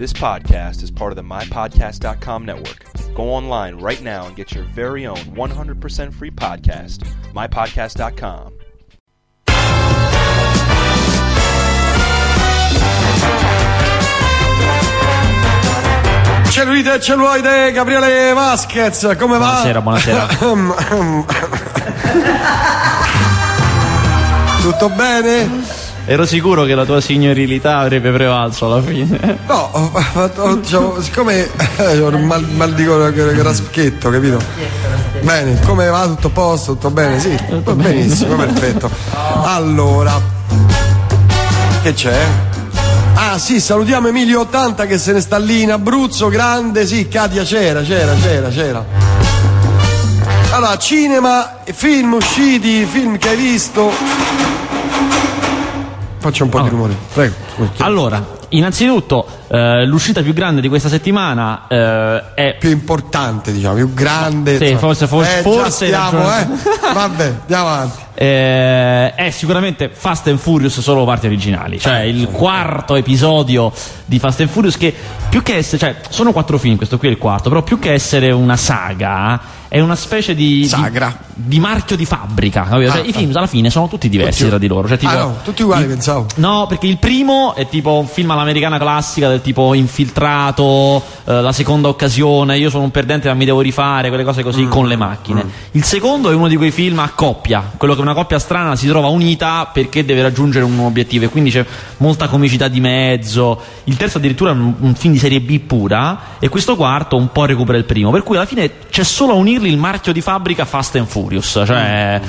This podcast is part of the MyPodcast.com network. Go online right now and get your very own 100% free podcast, MyPodcast.com. Cellulite e celluloide, Gabriele Vasquez, come va? Buonasera, buonasera. Tutto bene? Ero sicuro che la tua signorilità avrebbe prevalso alla fine. No, ho fatto- diciamo, siccome eh, ho un mal, mal di raspichetto, capito? Bene, come va? Tutto a posto? Tutto bene? Sì, tutto benissimo, perfetto. Allora, che c'è? Ah sì, salutiamo Emilio 80 che se ne sta lì in Abruzzo, grande, sì, Katia c'era, c'era, c'era, c'era. Allora, cinema, film usciti, film che hai visto. Faccia un po' di rumore, prego. Allora, innanzitutto, eh, l'uscita più grande di questa settimana eh, è. più importante, diciamo, più grande. Sì, forse- forse- Eh, forse stiamo, eh. Vabbè, andiamo avanti. eh, è sicuramente Fast and Furious solo parti originali, cioè il quarto episodio di Fast and Furious che più che essere, cioè sono quattro film, questo qui è il quarto, però più che essere una saga è una specie di, di- Sagra. di, marchio di fabbrica, capito? Cioè, Ah, i film alla fine sono tutti diversi tra di loro, cioè tipo ah no, tutti uguali pensavo. No, perché il primo è tipo un film all'americana classica del tipo infiltrato, eh, la seconda occasione, io sono un perdente ma mi devo rifare, quelle cose così con le macchine. Il secondo è uno di quei film a coppia, quello che una coppia strana si trova unita perché deve raggiungere un obiettivo e quindi c'è molta comicità di mezzo. Il terzo addirittura è un, un film di serie B pura e questo quarto un po' recupera il primo, per cui alla fine c'è solo a unirli il marchio di fabbrica Fast and Furious, cioè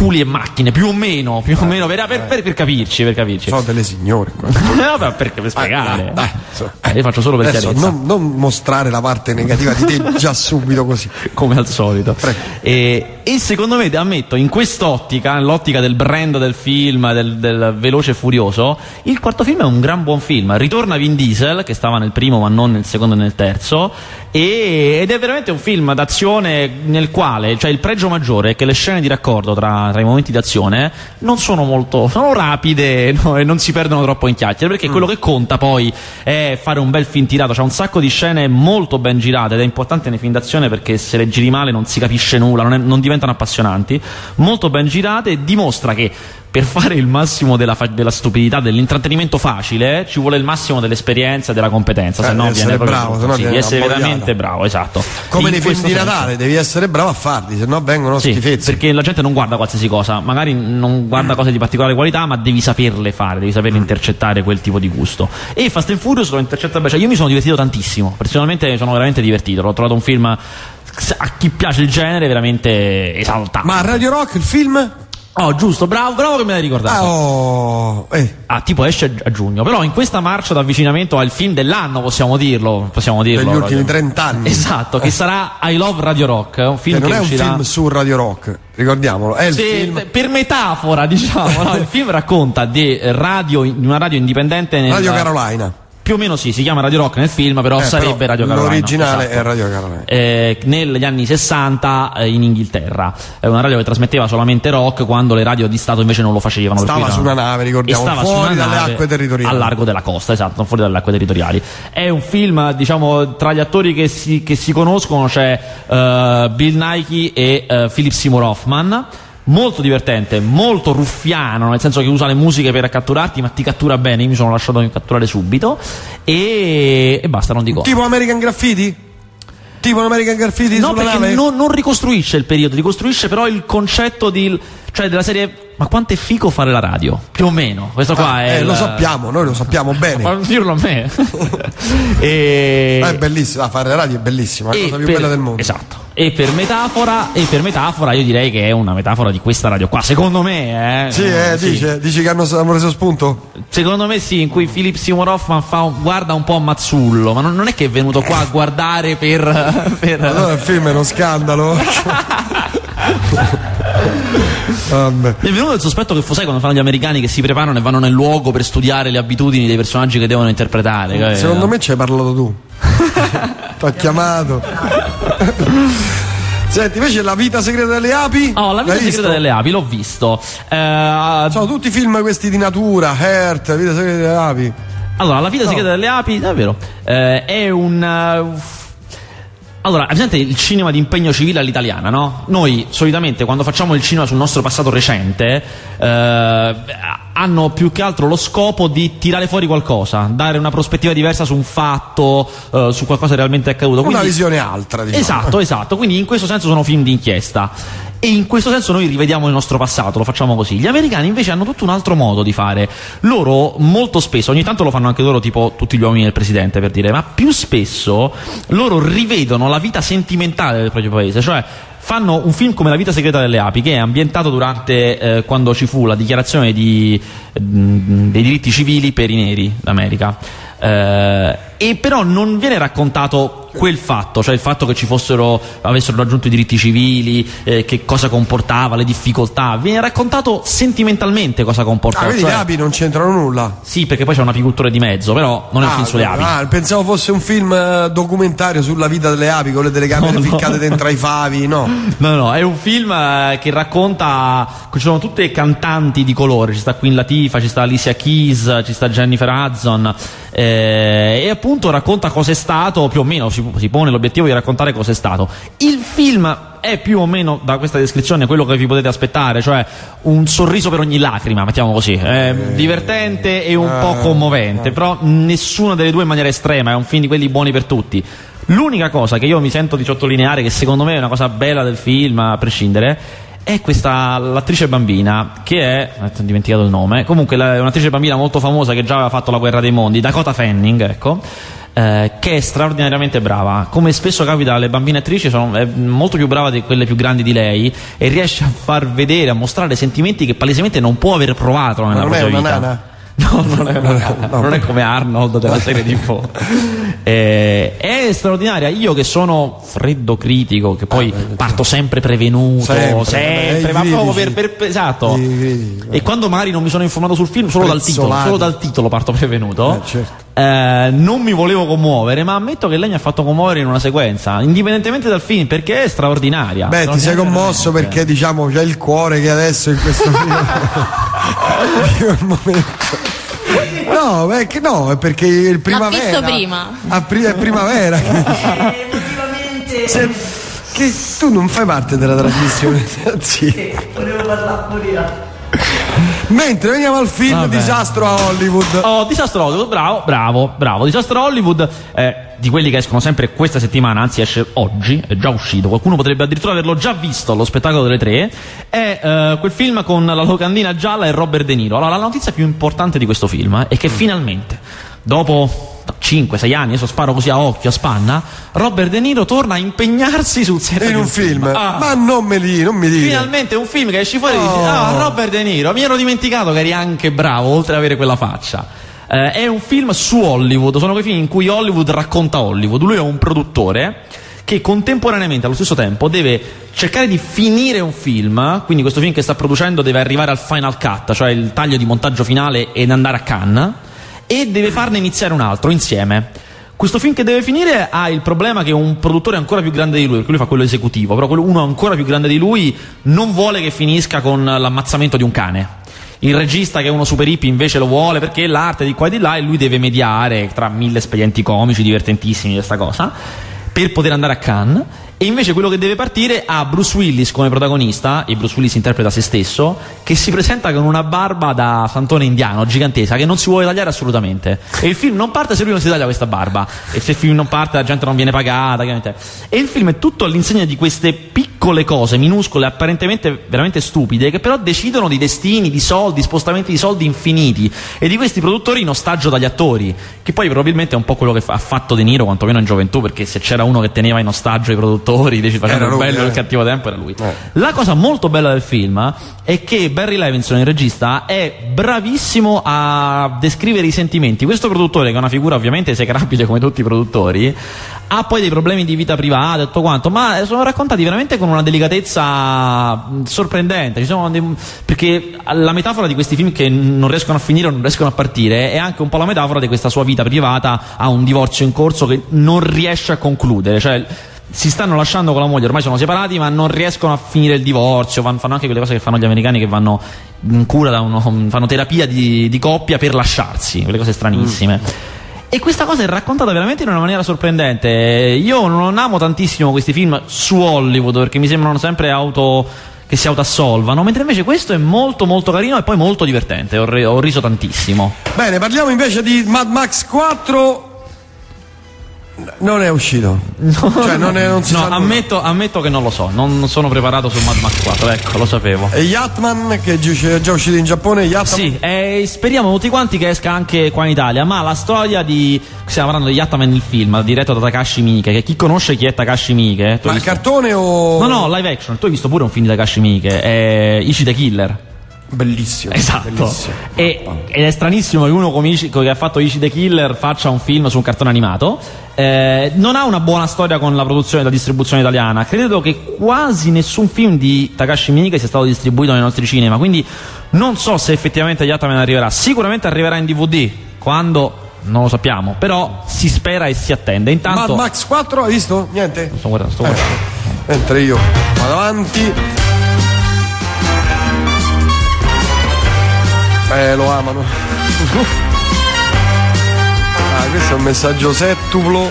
culi e macchine, più o meno, più o meno, per, per- per- per capirci, per capirci. Sono delle signore qua. Eh, vabbè, perché per spiegare. dai, dai, su. Eh, io faccio solo per Adesso chiarezza, non, non mostrare la parte negativa di te già subito così. come al solito. E, e secondo me, ammetto, in quest'ottica, nell'ottica del brand del film, del, del veloce e furioso, il quarto film è un gran buon film. Ritorna Vin Diesel, che stava nel primo ma non nel secondo e nel terzo, e- ed è veramente un film d'azione nel quale, cioè il pregio maggiore è che le scene di raccordo tra, tra i momenti d'azione non sono molto, sono rapide no, e non si perdono troppo in chiacchiere, perché quello che conta poi è fare un bel film tirato, c'è un sacco di scene molto ben girate ed è importante nei film d'azione perché se le giri male non si capisce nulla, non, è- non diventano appassionanti, molto ben girate e dimostra che per fare il massimo della, fa- della stupidità, dell'intrattenimento facile, ci vuole il massimo dell'esperienza e della competenza, Eh, se no devi viene essere proprio bravo, brutto. se no Sì, viene di essere veramente bravo, esatto. Come In nei film di. Natale, devi essere bravo a farli, se no vengono Sì, schifezze. perché la gente non guarda qualsiasi cosa, magari non guarda cose di particolare qualità, ma devi saperle fare, devi saperle intercettare quel tipo di gusto. E Fast and Furious lo intercetta bene, cioè io mi sono divertito tantissimo, personalmente sono veramente divertito, l'ho trovato un film a chi piace il genere veramente esaltante. Ma Radio Rock, il film? Oh, giusto, bravo, bravo che me l'hai ricordato. Ah, oh, eh. Ah, tipo esce a giugno, però in questa marcia d'avvicinamento al film dell'anno, possiamo dirlo, possiamo dirlo. Degli ultimi Radio- 30 anni. Esatto, che sarà I Love Radio Rock, un film Che non che è un uscirà film su Radio Rock, ricordiamolo, è il Sì, film per metafora, diciamo, no? il film racconta di radio, di una radio indipendente nel- Radio Carolina. Più o meno sì, si chiama Radio Rock nel film, però Eh, sarebbe però Radio Carolina. L'originale esatto. è Radio Carolina. Eh, negli anni 60 eh, in Inghilterra è una radio che trasmetteva solamente rock quando le radio di Stato invece non lo facevano Stava su una nave, ricordiamo, stava fuori dalle nave acque territoriali. al largo della costa esatto fuori dalle acque territoriali è un film diciamo tra gli attori che si, che si conoscono c'è eh, Bill Nike e eh, Philip Seymour Hoffman molto divertente, molto ruffiano, nel senso che usa le musiche per catturarti, ma ti cattura bene. Io mi sono lasciato catturare subito. E, e basta, non dico. Tipo American Graffiti? Tipo American Graffiti No, sulla perché non, non ricostruisce il periodo, ricostruisce però il concetto di. cioè della serie. Ma quanto è figo fare la radio? Più o meno. Questo qua Ah, è. eh, lo il- sappiamo, noi lo sappiamo bene. Ma dirlo a me. e... Ma è bellissimo, ah, fare la radio è bellissima, è la cosa più per- bella del mondo. Esatto. E per metafora, e per metafora io direi che è una metafora di questa radio qua. Secondo me, eh. Sì, eh, Dice, dici che hanno, hanno preso spunto? Secondo me sì, in cui Philip Seymour Hoffman fa guarda un po' a Mazzullo, ma non, non è che è venuto qua a guardare per. per- Allora il film è uno scandalo. Mi è venuto il sospetto che sai quando fanno gli americani che si preparano e vanno nel luogo per studiare le abitudini dei personaggi che devono interpretare. Secondo me ci hai parlato tu. Ti ha chiamato. Senti, invece La vita segreta delle api? Oh, la vita segreta visto? delle api, l'ho visto. Eh, Sono tutti film questi di natura, Heart, Vita segreta delle api. allora, la vita segreta delle api, è vero. Eh, è un... uh, allora, presente il cinema di impegno civile all'italiana, no? Noi solitamente quando facciamo il cinema sul nostro passato recente eh, hanno più che altro lo scopo di tirare fuori qualcosa, dare una prospettiva diversa su un fatto, eh, su qualcosa realmente accaduto. Una Quindi- visione altra, diciamo. Esatto, esatto. Quindi in questo senso sono film d'inchiesta. E in questo senso noi rivediamo il nostro passato, lo facciamo così. Gli americani invece hanno tutto un altro modo di fare. Loro molto spesso, ogni tanto lo fanno anche loro, tipo tutti gli uomini del presidente per dire, ma più spesso loro rivedono la vita sentimentale del proprio paese, cioè fanno un film come La vita segreta delle api che è ambientato durante eh, quando ci fu la dichiarazione di, mm, dei diritti civili per i neri d'America. Eh, e però non viene raccontato quel fatto, cioè il fatto che ci fossero, avessero raggiunto i diritti civili, eh, che cosa comportava, le difficoltà, viene raccontato sentimentalmente cosa Ah, comportava. quindi cioè- le api non c'entrano nulla. sì, perché poi c'è un apicultore di mezzo, però non è un Ah, film sulle api. ah, pensavo fosse un film eh, documentario sulla vita delle api con le telecamere No, no. ficcate dentro ai favi, no. No, no, è un film eh, che racconta. Ci sono tutte cantanti di colore. Ci sta Queen Latifah, ci sta Alicia Keys, ci sta Jennifer Hudson. Eh, e appunto racconta cos'è stato, più o meno si, si pone l'obiettivo di raccontare cos'è stato. Il film è più o meno da questa descrizione quello che vi potete aspettare, cioè un sorriso per ogni lacrima, mettiamo così. È divertente e un po' commovente, però nessuna delle due in maniera estrema, è un film di quelli buoni per tutti. L'unica cosa che io mi sento di sottolineare, che secondo me è una cosa bella del film, a prescindere, è questa l'attrice bambina che è ho dimenticato il nome comunque la- è un'attrice bambina molto famosa che già aveva fatto la guerra dei mondi Dakota Fanning ecco eh, che è straordinariamente brava come spesso capita alle bambine attrici sono, è molto più brava di quelle più grandi di lei e riesce a far vedere a mostrare sentimenti che palesemente non può aver provato nella propria vita? No, non è, una nana, non è come Arnold della serie TV. Eh, è straordinaria. Io che sono freddo critico, che poi parto sempre prevenuto, Sempre, sempre, eh, ma proprio critici. per, per- esatto. I critici, E quando magari non mi sono informato sul film, solo dal titolo, solo dal titolo parto prevenuto. Eh, certo. eh, non mi volevo commuovere, ma ammetto che lei mi ha fatto commuovere in una sequenza, indipendentemente dal film, perché è straordinaria. Beh, ti sei commosso veramente. perché diciamo c'è il cuore che adesso in questo film momento. No, beh, che no, è perché il primavera. visto prima. Pri- è primavera. Se- che tu non fai parte della trasmissione. Sì. Mentre veniamo al film Vabbè. Disastro a Hollywood. Oh, Disastro Hollywood, bravo, bravo, bravo. Disastro Hollywood, eh, di quelli che escono sempre questa settimana, anzi esce oggi, è già uscito, qualcuno potrebbe addirittura averlo già visto allo spettacolo delle tre, è eh, quel film con la locandina gialla e Robert De Niro. Allora, la notizia più importante di questo film è che finalmente, dopo 5-6 anni, adesso sparo così a occhio, a spanna, Robert De Niro torna a impegnarsi sul set In un film. Ah. Ma non me li, non mi dire. Finalmente un film che esci fuori e dici, Oh. ah, Robert De Niro, mi ero dimenticato che eri anche bravo, oltre ad avere quella faccia. Eh, è un film su Hollywood, sono quei film in cui Hollywood racconta Hollywood. Lui è un produttore che contemporaneamente, allo stesso tempo, deve cercare di finire un film, quindi questo film che sta producendo deve arrivare al final cut, cioè il taglio di montaggio finale ed andare a Cannes, e deve farne iniziare un altro insieme. Questo film che deve finire ha il problema che un produttore ancora più grande di lui, perché lui fa quello esecutivo, però uno ancora più grande di lui non vuole che finisca con l'ammazzamento di un cane. Il regista che è uno super hippie invece lo vuole perché l'arte di qua e di là e lui deve mediare tra mille espedienti comici divertentissimi di questa cosa per poter andare a Cannes e invece quello che deve partire ha Bruce Willis come protagonista e Bruce Willis interpreta se stesso che si presenta con una barba da santone indiano gigantesca che non si vuole tagliare assolutamente. E il film non parte se lui non si taglia questa barba. E se il film non parte la gente non viene pagata chiaramente. e il film è tutto all'insegna di queste piccole cose minuscole apparentemente veramente stupide che però decidono di destini, di soldi, spostamenti di soldi infiniti. E di questi produttori in ostaggio dagli attori che poi probabilmente è un po' quello che ha fatto De Niro quantomeno in gioventù perché se c'era uno che teneva in ostaggio i produttori deci- facendo Era il bello e eh. il cattivo tempo era lui Eh. la cosa molto bella del film è che Barry Levinson, il regista, è bravissimo a descrivere i sentimenti. Questo produttore, che è una figura ovviamente esecrabile come tutti i produttori, ha poi dei problemi di vita privata e tutto quanto, ma sono raccontati veramente con una delicatezza sorprendente. Ci sono dei- perché la metafora di questi film che non riescono a finire o non riescono a partire è anche un po' la metafora di questa sua vita privata. Ha un divorzio in corso che non riesce a concludere. Cioè, si stanno lasciando con la moglie, ormai sono separati, ma non riescono a finire il divorzio. Fanno anche quelle cose che fanno gli americani che vanno in cura uno, fanno terapia di, di coppia per lasciarsi, quelle cose stranissime. E questa cosa è raccontata veramente in una maniera sorprendente. Io non amo tantissimo questi film su Hollywood perché mi sembrano sempre auto che si autoassolvano, mentre invece questo è molto molto carino e poi molto divertente, ho, ho riso tantissimo. Bene, parliamo invece di Mad Max 4 non è uscito. No, cioè, non, è, non si no sa ammetto, ammetto, che non lo so, non sono preparato su Mad Max 4, ecco, lo sapevo. E Yatman, che è già uscito in Giappone, Yatman... Sì, eh, speriamo tutti quanti che esca anche qua in Italia, ma la storia di... stiamo parlando di Yatman il film, diretto da Takashi Miike, che chi conosce chi è Takashi Miike? Ma il cartone o... No, no, live action, tu hai visto pure un film di Takashi Miike, è Ichi the Killer. Bellissimo. Esatto. Bellissimo. E, ed è stranissimo che uno come Ichi, che ha fatto Ichi the Killer faccia un film su un cartone animato. Eh, non ha una buona storia con la produzione e la distribuzione italiana. Credo che quasi nessun film di Takashi Miike sia stato distribuito nei nostri cinema. Quindi non so se effettivamente Yataman arriverà. Sicuramente arriverà in DVD. Quando non lo sappiamo, però si spera e si attende. Intanto. Mad Max 4 hai visto? Niente? Sto guardando, sto guardando. Eh, mentre io vado avanti. Eh, lo amano. questo è un messaggio settuplo.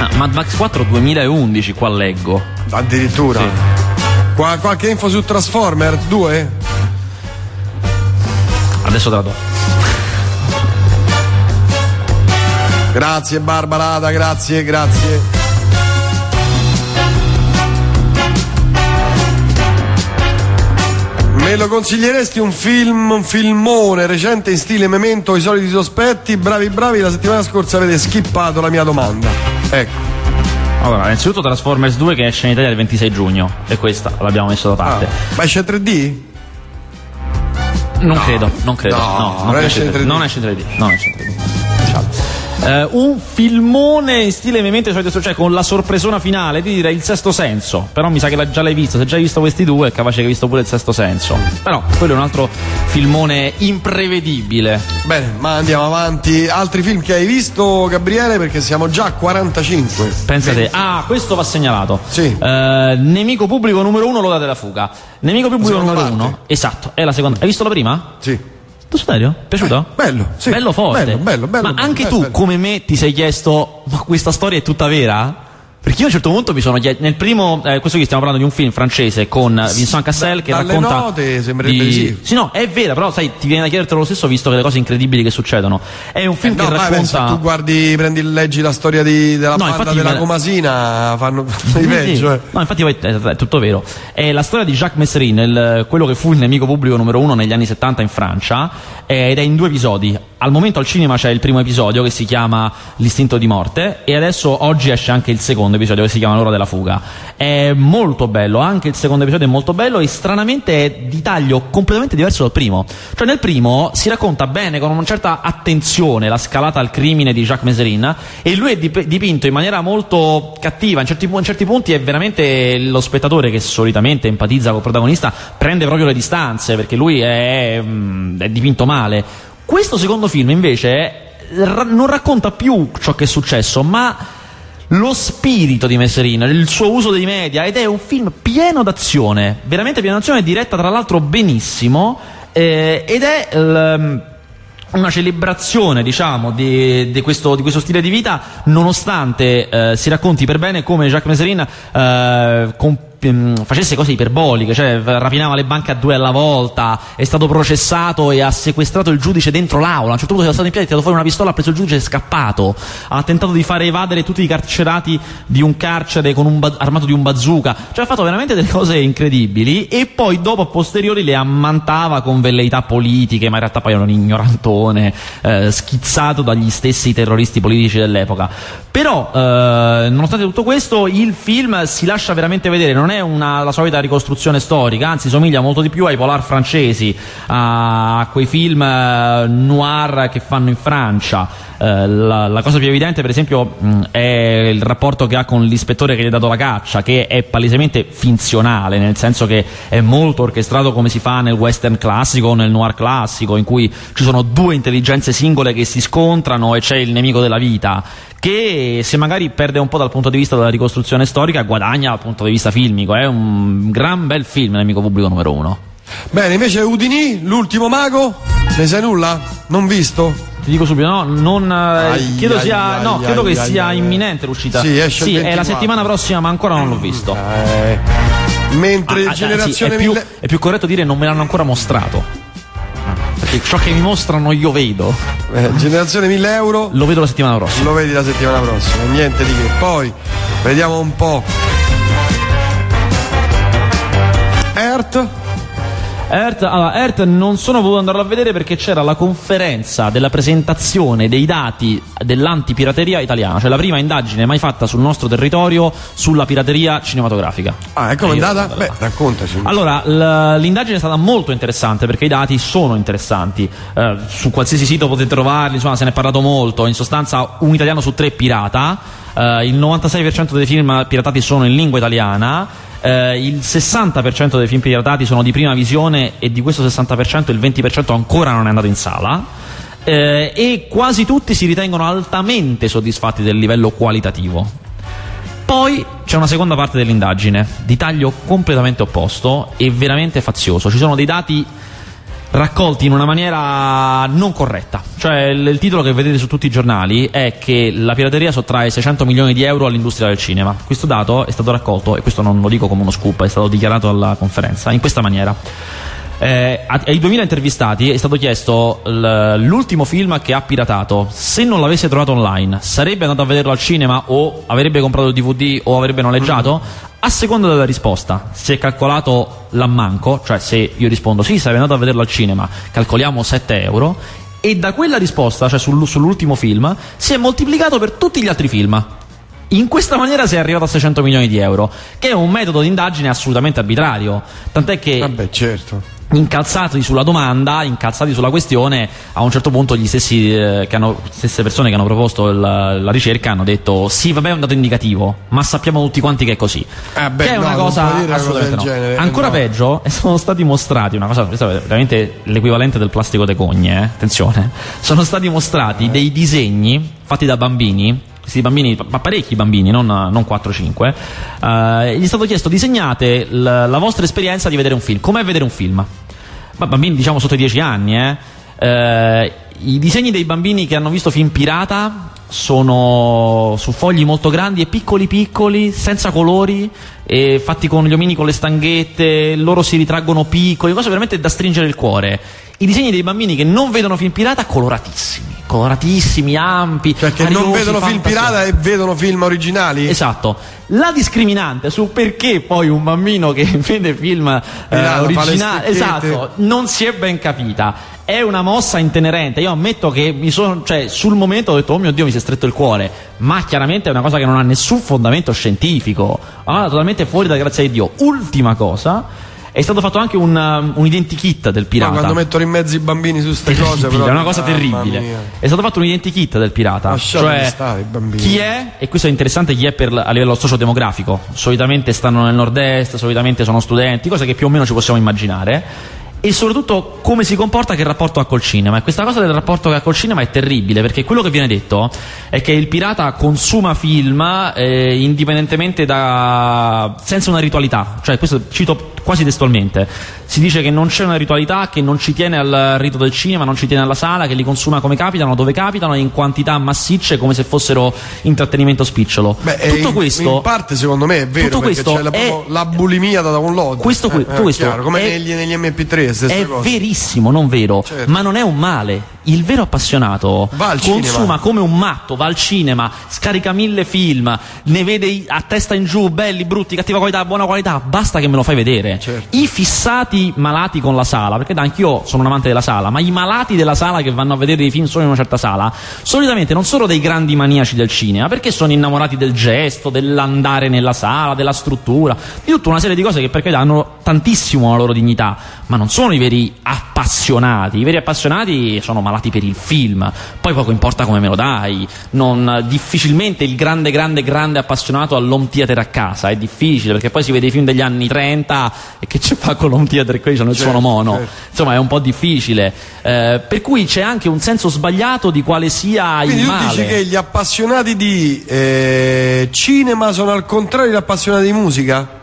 Ah, Mad Max 4 2011, qua leggo. Addirittura. Sì. Qua, qualche info su Transformer 2? Adesso te la do. Grazie Barbarata, grazie, grazie. Me lo consiglieresti un film, un filmone recente in stile Memento, i soliti sospetti? Bravi, bravi, la settimana scorsa avete skippato la mia domanda. Ecco. Allora, innanzitutto Transformers 2 che esce in Italia il 26 giugno e questa l'abbiamo messo da parte. Ah, ma esce 3D? Non credo, non credo. No, No, non esce in 3D. non esce in 3D. Non esce in 3D. Eh, un filmone in stile Memento solito cioè con la sorpresona finale, ti direi il sesto senso. Però mi sa che già l'hai visto. Se già hai visto questi due, è capace che hai visto pure il sesto senso. Però quello è un altro filmone imprevedibile. Bene, ma andiamo avanti. Altri film che hai visto, Gabriele? Perché siamo già a 45. Pensate, ah, questo va segnalato. Sì. Eh, nemico pubblico numero uno, l'ora della fuga. Nemico pubblico numero parte. uno, esatto, è la seconda. Hai visto la prima? Sì. Tu serio? Piaciuto? bello, sì. Bello forte. Bello, bello, bello, Ma anche tu, come me, ti sei chiesto, ma questa storia è tutta vera? Perché io a un certo punto mi sono chiesto, nel primo, eh, questo qui stiamo parlando di un film francese con Vincent Cassel che dalle racconta... note sembrerebbe di sì. no, è vera, però sai, ti viene da chiedertelo lo stesso visto che le cose incredibili che succedono. È un film Eh, no, che vai, racconta... pensa, tu guardi, prendi, leggi la storia di- della No, infatti della me- Comasina, fanno Sì, peggio. eh. No, infatti è, è tutto vero. È la storia di Jacques Messerin, il- quello che fu il nemico pubblico numero uno negli anni 70 in Francia, eh, ed è in due episodi. Al momento al cinema c'è il primo episodio che si chiama L'istinto di morte e adesso oggi esce anche il secondo episodio che si chiama L'ora della fuga. È molto bello, anche il secondo episodio è molto bello e stranamente è di taglio completamente diverso dal primo. Cioè nel primo si racconta bene, con una certa attenzione, la scalata al crimine di Jacques Messerin e lui è dip- dipinto in maniera molto cattiva, in certi, in certi punti è veramente lo spettatore che solitamente empatizza col protagonista, prende proprio le distanze perché lui è, mm, è dipinto male. Questo secondo film invece non racconta più ciò che è successo, ma lo spirito di Messerino, il suo uso dei media ed è un film pieno d'azione, veramente pieno d'azione, diretta tra l'altro benissimo eh, ed è il, una celebrazione, diciamo, di, di questo, di questo stile di vita, nonostante eh, si racconti per bene come Jacques Messerin eh, com- ehm, facesse cose iperboliche, cioè rapinava le banche a due alla volta, è stato processato e ha sequestrato il giudice dentro l'aula. A un certo punto è stato in piedi, ha tirato fuori una pistola, ha preso il giudice e è scappato. Ha tentato di fare evadere tutti i carcerati di un carcere un armato di un bazooka. Cioè ha fatto veramente delle cose incredibili e poi dopo a posteriori le ammantava con velleità politiche, ma in realtà poi era un ignorantone, eh, schizzato dagli stessi terroristi politici dell'epoca. Però, eh, nonostante tutto questo, il film si lascia veramente vedere, non è una, la solita ricostruzione storica, anzi somiglia molto di più ai polar francesi, a, quei film eh, noir che fanno in Francia. Eh, la, la cosa più evidente, per esempio, è il rapporto che ha con l'ispettore che gli ha dato la caccia, che è palesemente finzionale, nel senso che è molto orchestrato come si fa nel western classico o nel noir classico, in cui ci sono due intelligenze singole che si scontrano e c'è il nemico della vita che se magari perde un po' dal punto di vista della ricostruzione storica guadagna dal punto di vista filmico è un gran bel film nemico pubblico numero uno Bene, invece Udini, l'ultimo mago, ne sai nulla? Non visto? Ti dico subito, no, non, eh, Ai, credo, ai, sia, ai, no, credo che sia imminente l'uscita. Sì, esce Sì, è la 24. settimana prossima, ma ancora non l'ho visto. Eh, mentre Ah, ah, generazione sì, è, più, mille- è più corretto dire non me l'hanno ancora mostrato. Perché ciò che mi mostrano io vedo. eh, generazione 1000 euro Lo vedo la settimana prossima. lo vedi la settimana prossima, niente di che. Poi vediamo un po'. Earth, Earth, allora, Earth non sono voluto andarlo a vedere perché c'era la conferenza della presentazione dei dati dell'antipirateria italiana, cioè la prima indagine mai fatta sul nostro territorio sulla pirateria cinematografica. ah, è come E è andata? Beh, raccontaci. Allora, l'indagine è stata molto interessante perché i dati sono interessanti. Eh, su qualsiasi sito potete trovarli, insomma, se ne è parlato molto. In sostanza, un italiano su tre pirata. Eh, il 96% dei film piratati sono in lingua italiana. Eh, il 60% dei film piratati sono di prima visione e di questo 60% il 20% ancora non è andato in sala. Eh, e quasi tutti si ritengono altamente soddisfatti del livello qualitativo. Poi c'è una seconda parte dell'indagine, di taglio completamente opposto e veramente fazioso. Ci sono dei dati raccolti in una maniera non corretta. Cioè, il, il titolo che vedete su tutti i giornali è che la pirateria sottrae 600 milioni di euro all'industria del cinema. Questo dato è stato raccolto, e questo non lo dico come uno scoop, è stato dichiarato alla conferenza, in questa maniera. Eh, ai 2000 intervistati è stato chiesto l'ultimo film che ha piratato. Se non l'avesse trovato online, sarebbe andato a vederlo al cinema o avrebbe comprato il DVD o avrebbe noleggiato? A seconda della risposta, si è calcolato l'ammanco, cioè se io rispondo sì, sarei andato a vederlo al cinema, calcoliamo 7 euro, e da quella risposta, cioè sul- sull'ultimo film, si è moltiplicato per tutti gli altri film. In questa maniera si è arrivato a 600 milioni di euro, che è un metodo di indagine assolutamente arbitrario. Tant'è che Vabbè, certo. Incalzati sulla domanda, incalzati sulla questione, a un certo punto gli stessi eh, che hanno, stesse persone che hanno proposto il- la ricerca hanno detto sì, vabbè, è un dato indicativo, ma sappiamo tutti quanti che è così. Ah, beh, che è no, una cosa assolutamente no. genere, Ancora no. peggio, sono stati mostrati una cosa, questo è veramente l'equivalente del plastico de cogne, eh, attenzione. Sono stati mostrati dei disegni fatti da bambini questi bambini, ma parecchi bambini, non, non 4-5, eh, gli è stato chiesto disegnate l- la vostra esperienza di vedere un film. Com'è vedere un film? Ma bambini diciamo sotto i 10 anni, eh. Eh, I disegni dei bambini che hanno visto film pirata sono su fogli molto grandi e piccoli piccoli, senza colori, fatti con gli omini con le stanghette, loro si ritraggono piccoli, cose veramente da stringere il cuore. I disegni dei bambini che non vedono film pirata coloratissimi, coloratissimi, ampi, Cioè che non vedono film fantasiosi. pirata e vedono film originali? Esatto. La discriminante su perché poi un bambino che vede film eh, originali esatto, non si è ben capita. È una mossa intenerente. Io ammetto che mi sono, cioè, sul momento ho detto, oh mio Dio, mi si è stretto il cuore. Ma chiaramente è una cosa che non ha nessun fondamento scientifico. Ma totalmente fuori da grazia di Dio. Ultima cosa. È stato fatto anche un, um, un identikit del Ma pirata. quando mettono in mezzo i bambini su queste cose, però, è una cosa terribile. È stato fatto un identikit del pirata. Lasciateli cioè, stare chi è, e questo è interessante, chi è per, a livello sociodemografico. Solitamente stanno nel nord-est, solitamente sono studenti, cose che più o meno ci possiamo immaginare. E soprattutto come si comporta, che rapporto ha col cinema. E questa cosa del rapporto che ha col cinema è terribile, perché quello che viene detto è che il pirata consuma film eh, indipendentemente da. senza una ritualità. Cioè, questo cito quasi testualmente. Si dice che non c'è una ritualità, che non ci tiene al rito del cinema, non ci tiene alla sala, che li consuma come capitano, dove capitano, in quantità massicce come se fossero intrattenimento spicciolo. Beh, tutto in, questo. in parte secondo me è vero tutto perché c'è la, è- proprio la bulimia da download. Questo qui- Eh, eh, questo chiaro, come è- negli, negli MP3, stessa È verissimo, non vero, Certo. ma non è un male. Il vero appassionato consuma cinema. come un matto, va al cinema, scarica mille film, ne vede a testa in giù, belli, brutti, cattiva qualità, buona qualità, basta che me lo fai vedere. Certo. I fissati malati con la sala, perché da anch'io sono un amante della sala, ma i malati della sala che vanno a vedere i film solo in una certa sala, solitamente non sono dei grandi maniaci del cinema, perché sono innamorati del gesto, dell'andare nella sala, della struttura, di tutta una serie di cose che per carità hanno tantissimo la loro dignità, ma non sono i veri appassionati. I veri appassionati sono malati per il film. Poi poco importa come me lo dai. Non, difficilmente il grande, grande, grande appassionato all'home theater a casa. È difficile perché poi si vede i film degli anni 30 e che ci fa con l'home theater? Quelli c'hanno il Certo, suono mono. certo. Insomma, è un po' difficile. Eh, per cui c'è anche un senso sbagliato di quale sia Quindi il tu male. dici che gli appassionati di eh, cinema sono al contrario degli appassionati di musica?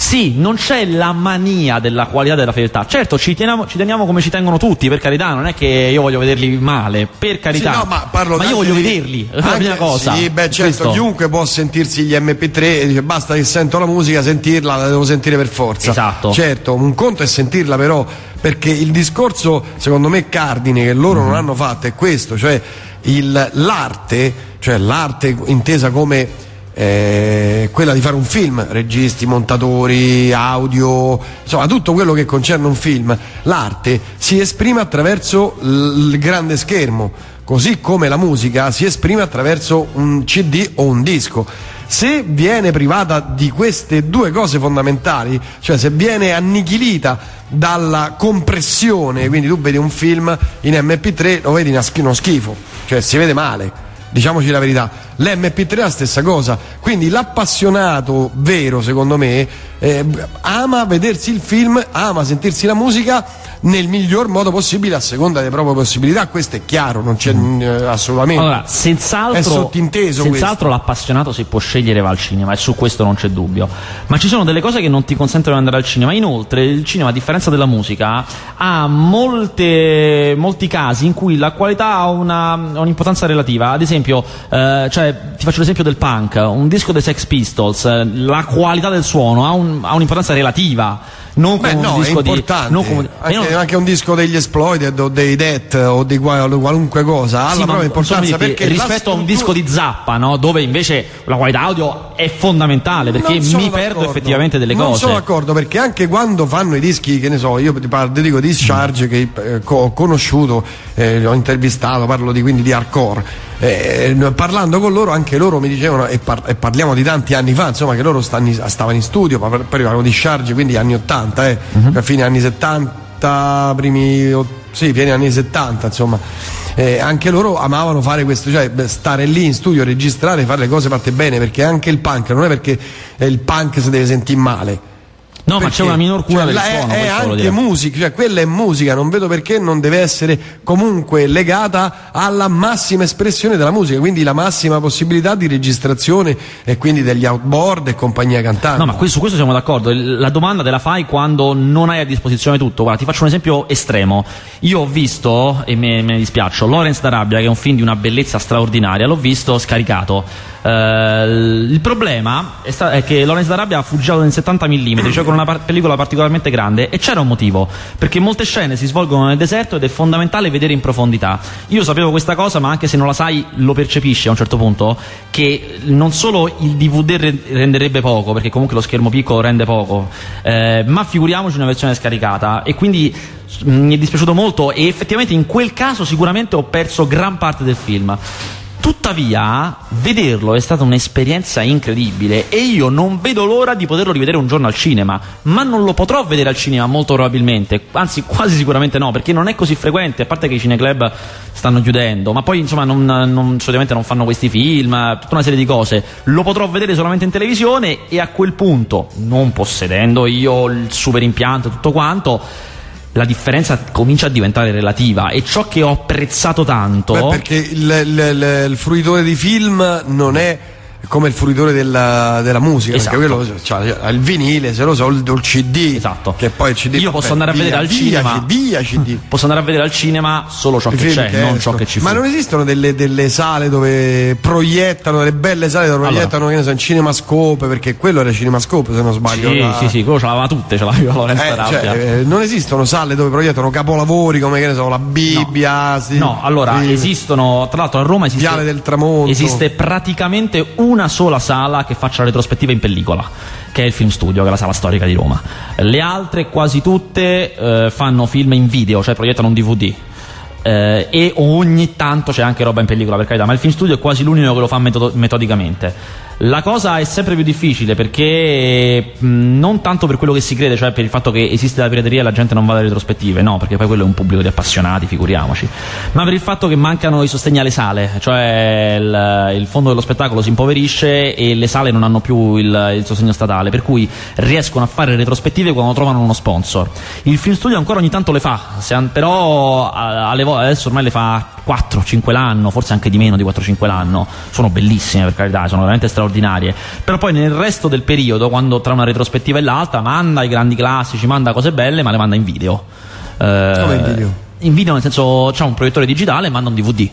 Sì, non c'è la mania della qualità della fedeltà. Certo, ci teniamo, ci teniamo, come ci tengono tutti, per carità, non è che io voglio vederli male, per carità. Sì, no, ma, parlo ma io voglio di... vederli, è la prima cosa. Sì, beh, certo, Questo. chiunque può sentirsi gli MP3 e dice basta che sento la musica, sentirla, la devo sentire per forza. Esatto. Certo, un conto è sentirla però, perché il discorso, secondo me, cardine che loro Mm-hmm. non hanno fatto è questo, cioè il- l'arte, cioè l'arte intesa come eh, quella di fare un film, registi, montatori, audio, insomma tutto quello che concerne un film, l'arte si esprime attraverso il grande schermo, così come la musica si esprime attraverso un CD o un disco. Se viene privata di queste due cose fondamentali, cioè se viene annichilita dalla compressione, quindi tu vedi un film in MP3, lo vedi uno schifo, cioè si vede male. Diciamoci la verità, l'MP3 è la stessa cosa, quindi l'appassionato vero secondo me eh, ama vedersi il film, ama sentirsi la musica nel miglior modo possibile a seconda delle proprie possibilità, questo è chiaro, non c'è eh, assolutamente. Allora, senz'altro, È sottinteso senz'altro l'appassionato se può scegliere va al cinema e su questo non c'è dubbio. Ma ci sono delle cose che non ti consentono di andare al cinema. Inoltre, il cinema, a differenza della musica, ha molte, molti casi in cui la qualità ha una- ha un'importanza relativa. Ad esempio, eh, cioè, ti faccio l'esempio del punk, un disco dei Sex Pistols, eh, la qualità del suono ha, un- ha un'importanza relativa. Non come Beh, un no, è disco di. importante. non come- anche, non- anche un disco degli Exploited o dei Death o di qual- qualunque cosa ha Sì, la propria importanza perché rispetto a un disco di Zappa, no? dove invece la qualità audio è fondamentale perché Non mi perdo effettivamente delle non cose. sono d'accordo perché anche quando fanno i dischi, che ne so, io ti parlo, dico Discharge che eh, ho conosciuto, eh, ho intervistato, parlo di, quindi di hardcore. eh, parlando con loro, anche loro mi dicevano, e, par- e parliamo di tanti anni fa, insomma, che loro stanno- stavano in studio, poi parliamo di Discharge, quindi anni 80, eh, Mhm. a fine anni 70, primi, sì, fine anni 70, insomma. Eh, anche loro amavano fare questo, cioè stare lì in studio, registrare, fare le cose fatte bene, perché anche il punk non è perché eh, il punk si deve sentire male. No, ma Perché? c'è una minor cura Cioè, del è, suono. è voglio anche dire. musica, cioè quella è musica, non vedo perché non deve essere comunque legata alla massima espressione della musica, quindi la massima possibilità di registrazione e quindi degli outboard e compagnia cantante. No, ma su questo siamo d'accordo. La domanda te la fai quando non hai a disposizione tutto. Guarda, ti faccio un esempio estremo. Io ho visto, e me, me ne dispiaccio, Lawrence d'Arabia, che è un film di una bellezza straordinaria, l'ho visto scaricato. Eh, il problema è, sta- è che Lawrence d'Arabia fu girato in 70 mm, cioè con una par- pellicola particolarmente grande, e c'era un motivo. Perché molte scene si svolgono nel deserto ed è fondamentale vedere in profondità. Io sapevo questa cosa, ma anche se non la sai, lo percepisci a un certo punto, che non solo il DVD re- renderebbe poco, perché comunque lo schermo piccolo rende poco, eh, ma figuriamoci una versione scaricata. E quindi s- mi è dispiaciuto molto e effettivamente in quel caso sicuramente ho perso gran parte del film. Tuttavia, vederlo è stata un'esperienza incredibile e io non vedo l'ora di poterlo rivedere un giorno al cinema, ma non lo potrò vedere al cinema molto probabilmente, anzi quasi sicuramente no, perché non è così frequente, a parte che i cineclub stanno chiudendo, ma poi insomma non, non- solitamente non fanno questi film, tutta una serie di cose, lo potrò vedere solamente in televisione e a quel punto, non possedendo io il super impianto e tutto quanto, la differenza comincia a diventare relativa e ciò che ho apprezzato tanto... Beh, perché il, il- il- il fruitore di film non è come il fruitore della, della musica, Esatto. perché quello cioè, il vinile, se lo so, il, il CD, Esatto. che poi il CD Io posso andare a via, vedere al cinema. via CD. Posso andare a vedere al cinema solo ciò I che c'è, che non ciò escono. che ci fu. Ma non esistono delle, delle sale dove proiettano, delle belle sale dove proiettano, che ne so, in cinemascope, perché quello era cinemascope se non sbaglio. Sì, la- sì, sì, quello ce l'aveva tutte, ce l'aveva Lorenzo Eh, Rabbia. cioè, eh, non esistono sale dove proiettano capolavori come che ne so, la Bibbia, sì, No, allora sì, esistono, tra l'altro a Roma esiste, Viale del Tramonto. esiste praticamente una sola sala che faccia la retrospettiva in pellicola, che è il Film Studio, che è la sala storica di Roma. Le altre, quasi tutte, eh, fanno film in video, cioè proiettano un DVD. Eh, e ogni tanto c'è anche roba in pellicola per carità, ma il film studio è quasi l'unico che lo fa metodo- metodicamente. La cosa è sempre più difficile perché mh, non tanto per quello che si crede, cioè per il fatto che esiste la pirateria e la gente non va alle retrospettive, no, perché poi quello è un pubblico di appassionati, figuriamoci, ma per il fatto che mancano i sostegni alle sale, cioè il, il fondo dello spettacolo si impoverisce e le sale non hanno più il, il sostegno statale, per cui riescono a fare retrospettive quando trovano uno sponsor. Il film studio ancora ogni tanto le fa, an- però alle adesso ormai le fa 4-5 l'anno, forse anche di meno di 4-5 l'anno, sono bellissime per carità, sono veramente straordinarie, però poi nel resto del periodo, quando tra una retrospettiva e l'altra, manda i grandi classici, manda cose belle, ma le manda in video. Eh, Come in video? In video nel senso c'è un proiettore digitale e manda un DVD.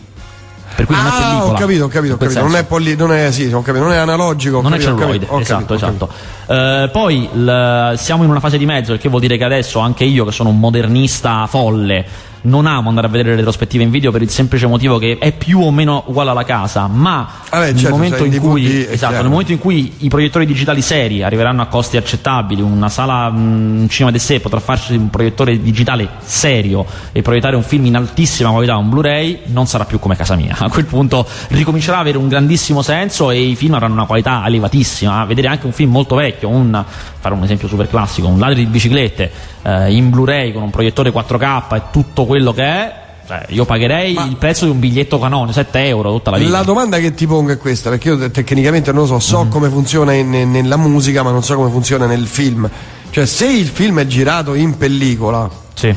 Per cui ah, non è pellicola. ho capito, ho capito, ho capito. Non è, polli- non è, sì, capito, non è analogico. Non capito, è celluloide, esatto, esatto. Eh, poi l- siamo in una fase di mezzo, il che vuol dire che adesso anche io, che sono un modernista folle, non amo andare a vedere le retrospettive in video per il semplice motivo che è più o meno uguale alla casa, ma ah beh, nel, certo, momento cioè, cui, esatto, nel, momento in cui, i proiettori digitali seri arriveranno a costi accettabili, una sala, un cinema di sé potrà farsi un proiettore digitale serio e proiettare un film in altissima qualità, un Blu-ray, non sarà più come casa mia. A quel punto ricomincerà ad avere un grandissimo senso e i film avranno una qualità elevatissima. Vedere anche un film molto vecchio, un, fare un esempio super classico, un ladro di biciclette eh, in Blu-ray con un proiettore 4K e tutto quello che è cioè, io pagherei Ma il prezzo di un biglietto canone, 7 euro tutta la vita. La domanda che ti pongo è questa, perché io tecnicamente non lo so, so mm-hmm. come funziona in, in, nella musica, ma non so come funziona nel film. Cioè, se il film è girato in pellicola, sì.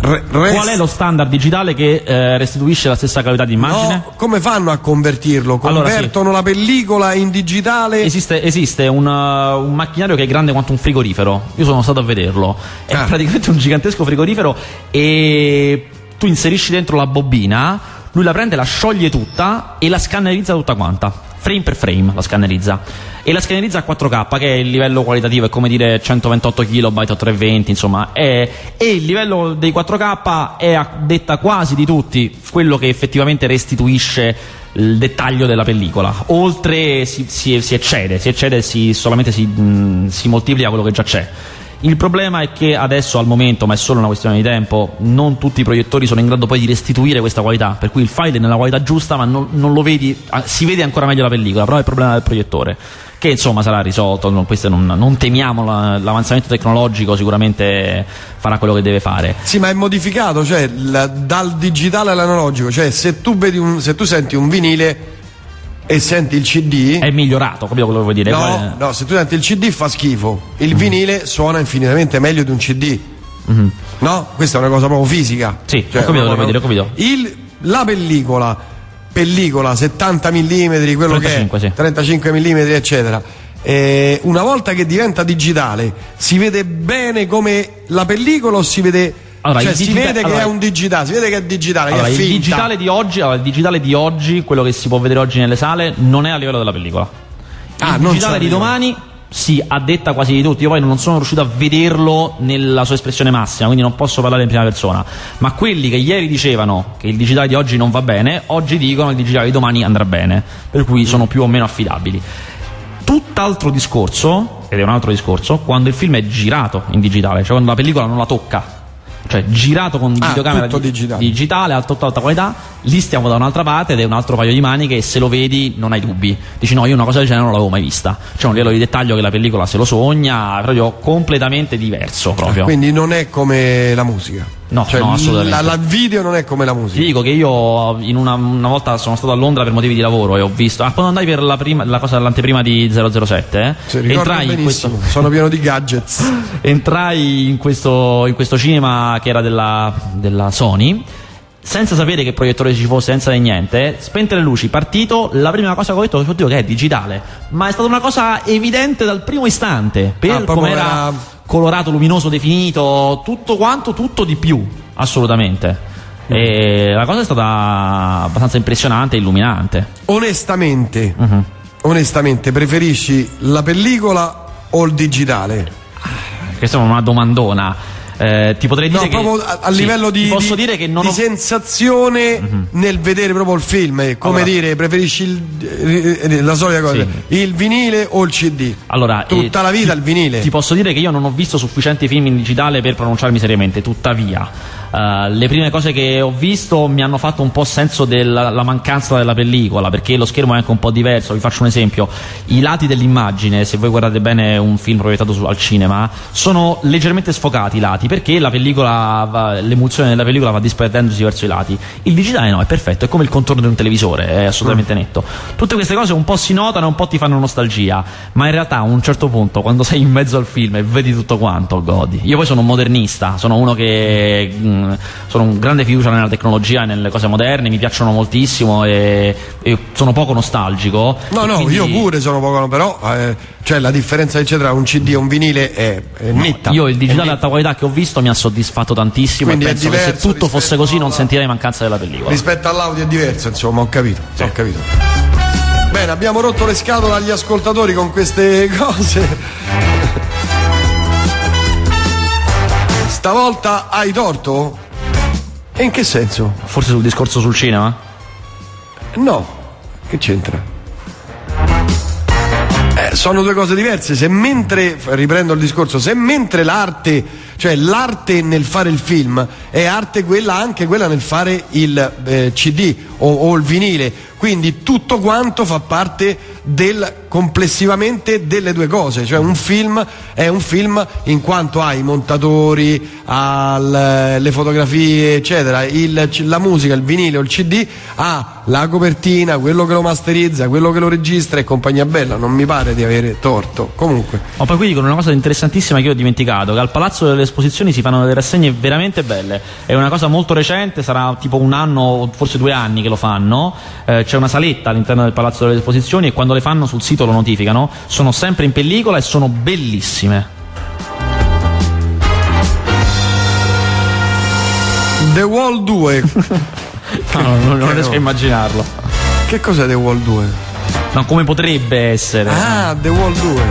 Re. Qual è lo standard digitale che eh, restituisce la stessa qualità di immagine? No, come fanno a convertirlo? Convertono allora, sì. la pellicola in digitale? Esiste, esiste un, uh, un, macchinario che è grande quanto un frigorifero. Io sono stato a vederlo. È ah. praticamente un gigantesco frigorifero e tu inserisci dentro la bobina, lui la prende, la scioglie tutta e la scannerizza tutta quanta, frame per frame la scannerizza. E la scannerizza a 4K, che è il livello qualitativo, è come dire 128 KB o 320, insomma, è, e il livello dei 4K è a detta quasi di tutti quello che effettivamente restituisce il dettaglio della pellicola. Oltre si, si, si eccede, si eccede, si, solamente si, mh, si moltiplica quello che già c'è. Il problema è che adesso al momento, ma è solo una questione di tempo, non tutti i proiettori sono in grado poi di restituire questa qualità, per cui il file è nella qualità giusta, ma non, non lo vedi, si vede ancora meglio la pellicola, però è il problema del proiettore che insomma sarà risolto, non, non, non temiamo la, l'avanzamento tecnologico, sicuramente farà quello che deve fare. Sì, ma è modificato, cioè la, dal digitale all'analogico, cioè se tu, un, se tu senti un vinile e senti il CD è migliorato, capito quello che vuoi dire? No, no, se tu senti il CD fa schifo. Il mm. vinile suona infinitamente meglio di un CD. Mm-hmm. No? Questa è una cosa proprio fisica. Sì, cioè, ho capito, proprio, ho capito. Il, la pellicola, pellicola 70 mm, quello 35, che è, sì. 35 mm, eccetera. Eh, una volta che diventa digitale, si vede bene come la pellicola o si vede allora, cioè, si vede allora, che è un digitale, si vede che è digitale. Allora, è il, digitale di oggi, allora, il digitale di oggi, quello che si può vedere oggi nelle sale, non è a livello della pellicola. Ah, il digitale di domani sì, a detta quasi di tutti. Io poi non sono riuscito a vederlo nella sua espressione massima, quindi non posso parlare in prima persona. Ma quelli che ieri dicevano che il digitale di oggi non va bene, oggi dicono che il digitale di domani andrà bene, per cui sono più o meno affidabili. Tutt'altro discorso, ed è un altro discorso, quando il film è girato in digitale, cioè quando la pellicola non la tocca cioè girato con ah, videocamera di, digitale. digitale alta, alta qualità lì stiamo da un'altra parte ed è un altro paio di maniche e se lo vedi non hai dubbi dici no io una cosa del genere non l'avevo mai vista c'è un livello di dettaglio che la pellicola se lo sogna proprio completamente diverso proprio. quindi non è come la musica No, cioè, no, assolutamente. La, la, video non è come la musica. Ti dico che io una, una, volta sono stato a Londra per motivi di lavoro e ho visto. Ah, quando andai per la, prima, la cosa dell'anteprima di 007, eh, entrai in questo. Sono pieno di gadgets. entrai in questo, in questo cinema che era della, della Sony senza sapere che proiettore ci fosse, senza niente, spente le luci, partito, la prima cosa che ho detto oddio che è digitale, ma è stata una cosa evidente dal primo istante, per ah, come era, colorato, luminoso, definito, tutto quanto, tutto di più, assolutamente. Mm. E la cosa è stata abbastanza impressionante e illuminante. Onestamente, uh-huh. onestamente, preferisci la pellicola o il digitale? Questa è una domandona. Eh, ti potrei dire no, che, proprio a, a sì, livello di, posso dire che non di ho... sensazione mm-hmm. nel vedere proprio il film eh, come allora, dire preferisci il, eh, eh, la solita cosa sì. il vinile o il cd allora, tutta eh, la vita ti, il vinile ti posso dire che io non ho visto sufficienti film in digitale per pronunciarmi seriamente tuttavia Uh, le prime cose che ho visto mi hanno fatto un po' senso della mancanza della pellicola perché lo schermo è anche un po' diverso. Vi faccio un esempio: i lati dell'immagine, se voi guardate bene un film proiettato su, al cinema, sono leggermente sfocati i lati perché la pellicola va, l'emulsione della pellicola va disperdendosi verso i lati. Il digitale no, è perfetto, è come il contorno di un televisore, è assolutamente mm. netto. Tutte queste cose un po' si notano e un po' ti fanno nostalgia, ma in realtà a un certo punto, quando sei in mezzo al film e vedi tutto quanto, godi. Io poi sono un modernista, sono uno che sono un grande fiducia nella tecnologia e nelle cose moderne, mi piacciono moltissimo e, e sono poco nostalgico. No, no, quindi... io pure sono poco, però eh, cioè la differenza c'è tra un CD e un vinile è, è netta. Io il digitale alta qualità che ho visto mi ha soddisfatto tantissimo Quindi e è penso che se tutto fosse così non a- sentirei mancanza della pellicola. Rispetto all'audio è diverso, insomma, ho capito. Ho capito. Bene, abbiamo rotto le scatole agli ascoltatori con queste cose. Stavolta hai torto? E in che senso? Forse sul discorso sul cinema? No, che c'entra? Eh, sono due cose diverse. Se mentre, riprendo il discorso, se mentre l'arte, cioè l'arte nel fare il film è arte quella anche quella nel fare il eh, CD o, o il vinile, quindi tutto quanto fa parte del complessivamente delle due cose, cioè un film è un film in quanto ha i montatori, ha l- le fotografie, eccetera, il- la musica, il vinile o il CD ha la copertina, quello che lo masterizza, quello che lo registra e compagnia bella, non mi pare di avere torto. Comunque, Ma poi qui dicono una cosa interessantissima che io ho dimenticato, che al Palazzo delle Esposizioni si fanno delle rassegne veramente belle. È una cosa molto recente, sarà tipo un anno, forse due anni che lo fanno. Eh, c'è una saletta all'interno del Palazzo delle Esposizioni e quando le fanno sul sito lo notificano. Sono sempre in pellicola e sono bellissime. The Wall 2. No, non, non riesco a immaginarlo. che cos'è The Wall 2? No, come potrebbe essere? Ah, The Wall 2.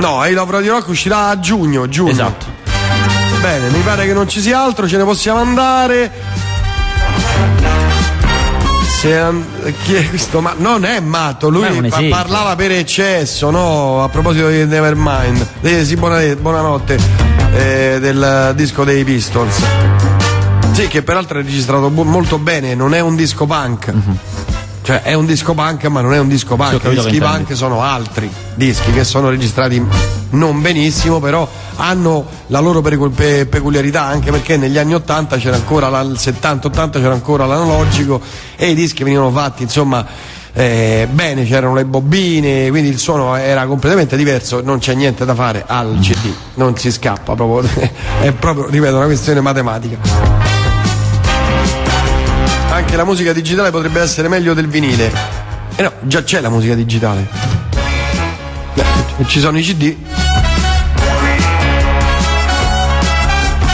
No, I Love Radio Rock uscirà a giugno, giugno. Esatto. Bene, mi pare che non ci sia altro, ce ne possiamo andare. Se an- chi è questo? Ma non è matto, lui un pa- parlava per eccesso, no? A proposito di Nevermind. Eh, sì, buona- buonanotte. eh, del disco dei Pistols. Sì, che peraltro è registrato molto bene, non è un disco punk. Cioè è un disco punk ma non è un disco punk, i dischi punk sono altri dischi che sono registrati non benissimo però hanno la loro peculiarità anche perché negli anni 80 c'era ancora la- il 70-80 c'era ancora l'analogico e i dischi venivano fatti insomma eh, bene c'erano le bobine quindi il suono era completamente diverso non c'è niente da fare al CD non si scappa proprio è proprio ripeto una questione matematica anche la musica digitale potrebbe essere meglio del vinile. E no, già c'è la musica digitale. Beh, ci sono i CD.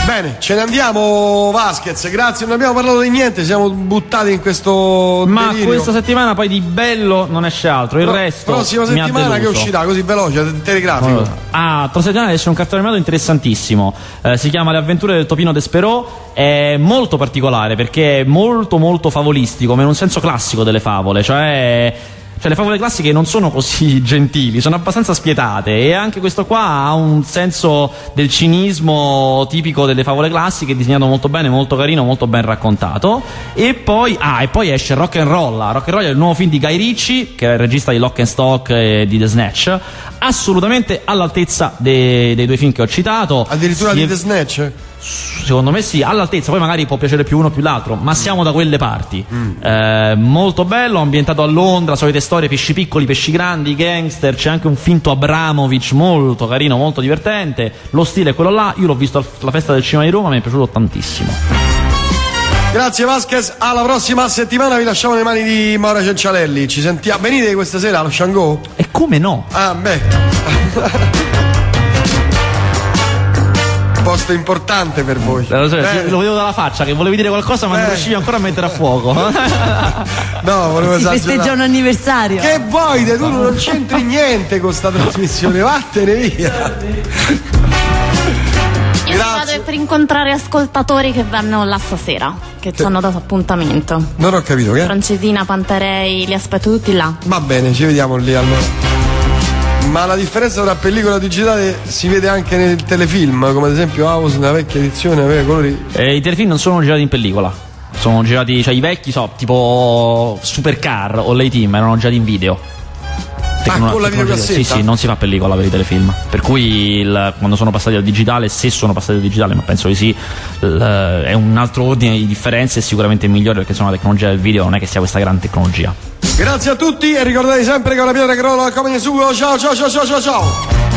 Bene, ce ne andiamo Vasquez, grazie, non abbiamo parlato di niente, siamo buttati in questo Ma delirio. questa settimana poi di bello non esce altro. Il Pro- resto. prossima settimana che uscirà così veloce, te- telegrafico. Ah, tra settimana esce un cartone animato interessantissimo. Eh, si chiama Le avventure del Topino Desperò. È molto particolare perché è molto molto favolistico, ma in un senso classico delle favole. Cioè. Cioè le favole classiche non sono così gentili, sono abbastanza spietate e anche questo qua ha un senso del cinismo tipico delle favole classiche, disegnato molto bene, molto carino, molto ben raccontato. E poi, ah, e poi esce Rock and Roll. Rock and Roll è il nuovo film di Guy Ritchie, che è il regista di Lock and Stock e di The Snatch, assolutamente all'altezza dei, dei due film che ho citato. Addirittura Si di è- The Snatch? Secondo me sì, all'altezza, poi magari può piacere più uno o più l'altro, ma siamo da quelle parti. Mm. Eh, molto bello, ambientato a Londra, solite storie, pesci piccoli, pesci grandi, gangster, c'è anche un finto Abramovic molto carino, molto divertente. Lo stile è quello là, io l'ho visto al- alla festa del cinema di Roma, mi è piaciuto tantissimo. Grazie Vasquez, alla prossima settimana vi lasciamo nelle mani di Maura Cencialelli. Ci sentiamo. Venite questa sera allo Shango? E come no? Ah, beh. Posto importante per voi. Eh, Lo, so, lo vedevo dalla faccia che volevi dire qualcosa, ma non Eh. riuscivi ancora a mettere a fuoco. No, volevo Si festeggia un anniversario. Che vuoi? te? Tu non c'entri niente con sta trasmissione, vattene via. Io Grazie. vado per incontrare ascoltatori che vanno là stasera, che ci hanno dato appuntamento. Non ho capito che? Francesina, Pantarei, li aspetto tutti là. Va bene, ci vediamo lì allora. Ma la differenza tra pellicola digitale si vede anche nel telefilm, come ad esempio House nella vecchia edizione aveva colori. Eh, I telefilm non sono girati in pellicola. Sono girati, cioè i vecchi, so, tipo Supercar o Lay Team, erano girati in video. Tecno- Ah, con la videocassetta? Sì, sì, non si fa pellicola per i telefilm. Per cui il- quando sono passati al digitale, se sono passati al digitale, ma penso di sì, il- è un altro ordine di differenze e sicuramente migliore perché insomma la tecnologia del video non è che sia questa gran tecnologia. Grazie a tutti e ricordate sempre che una pietra che rotola come nessuno. Ciao ciao ciao ciao ciao ciao.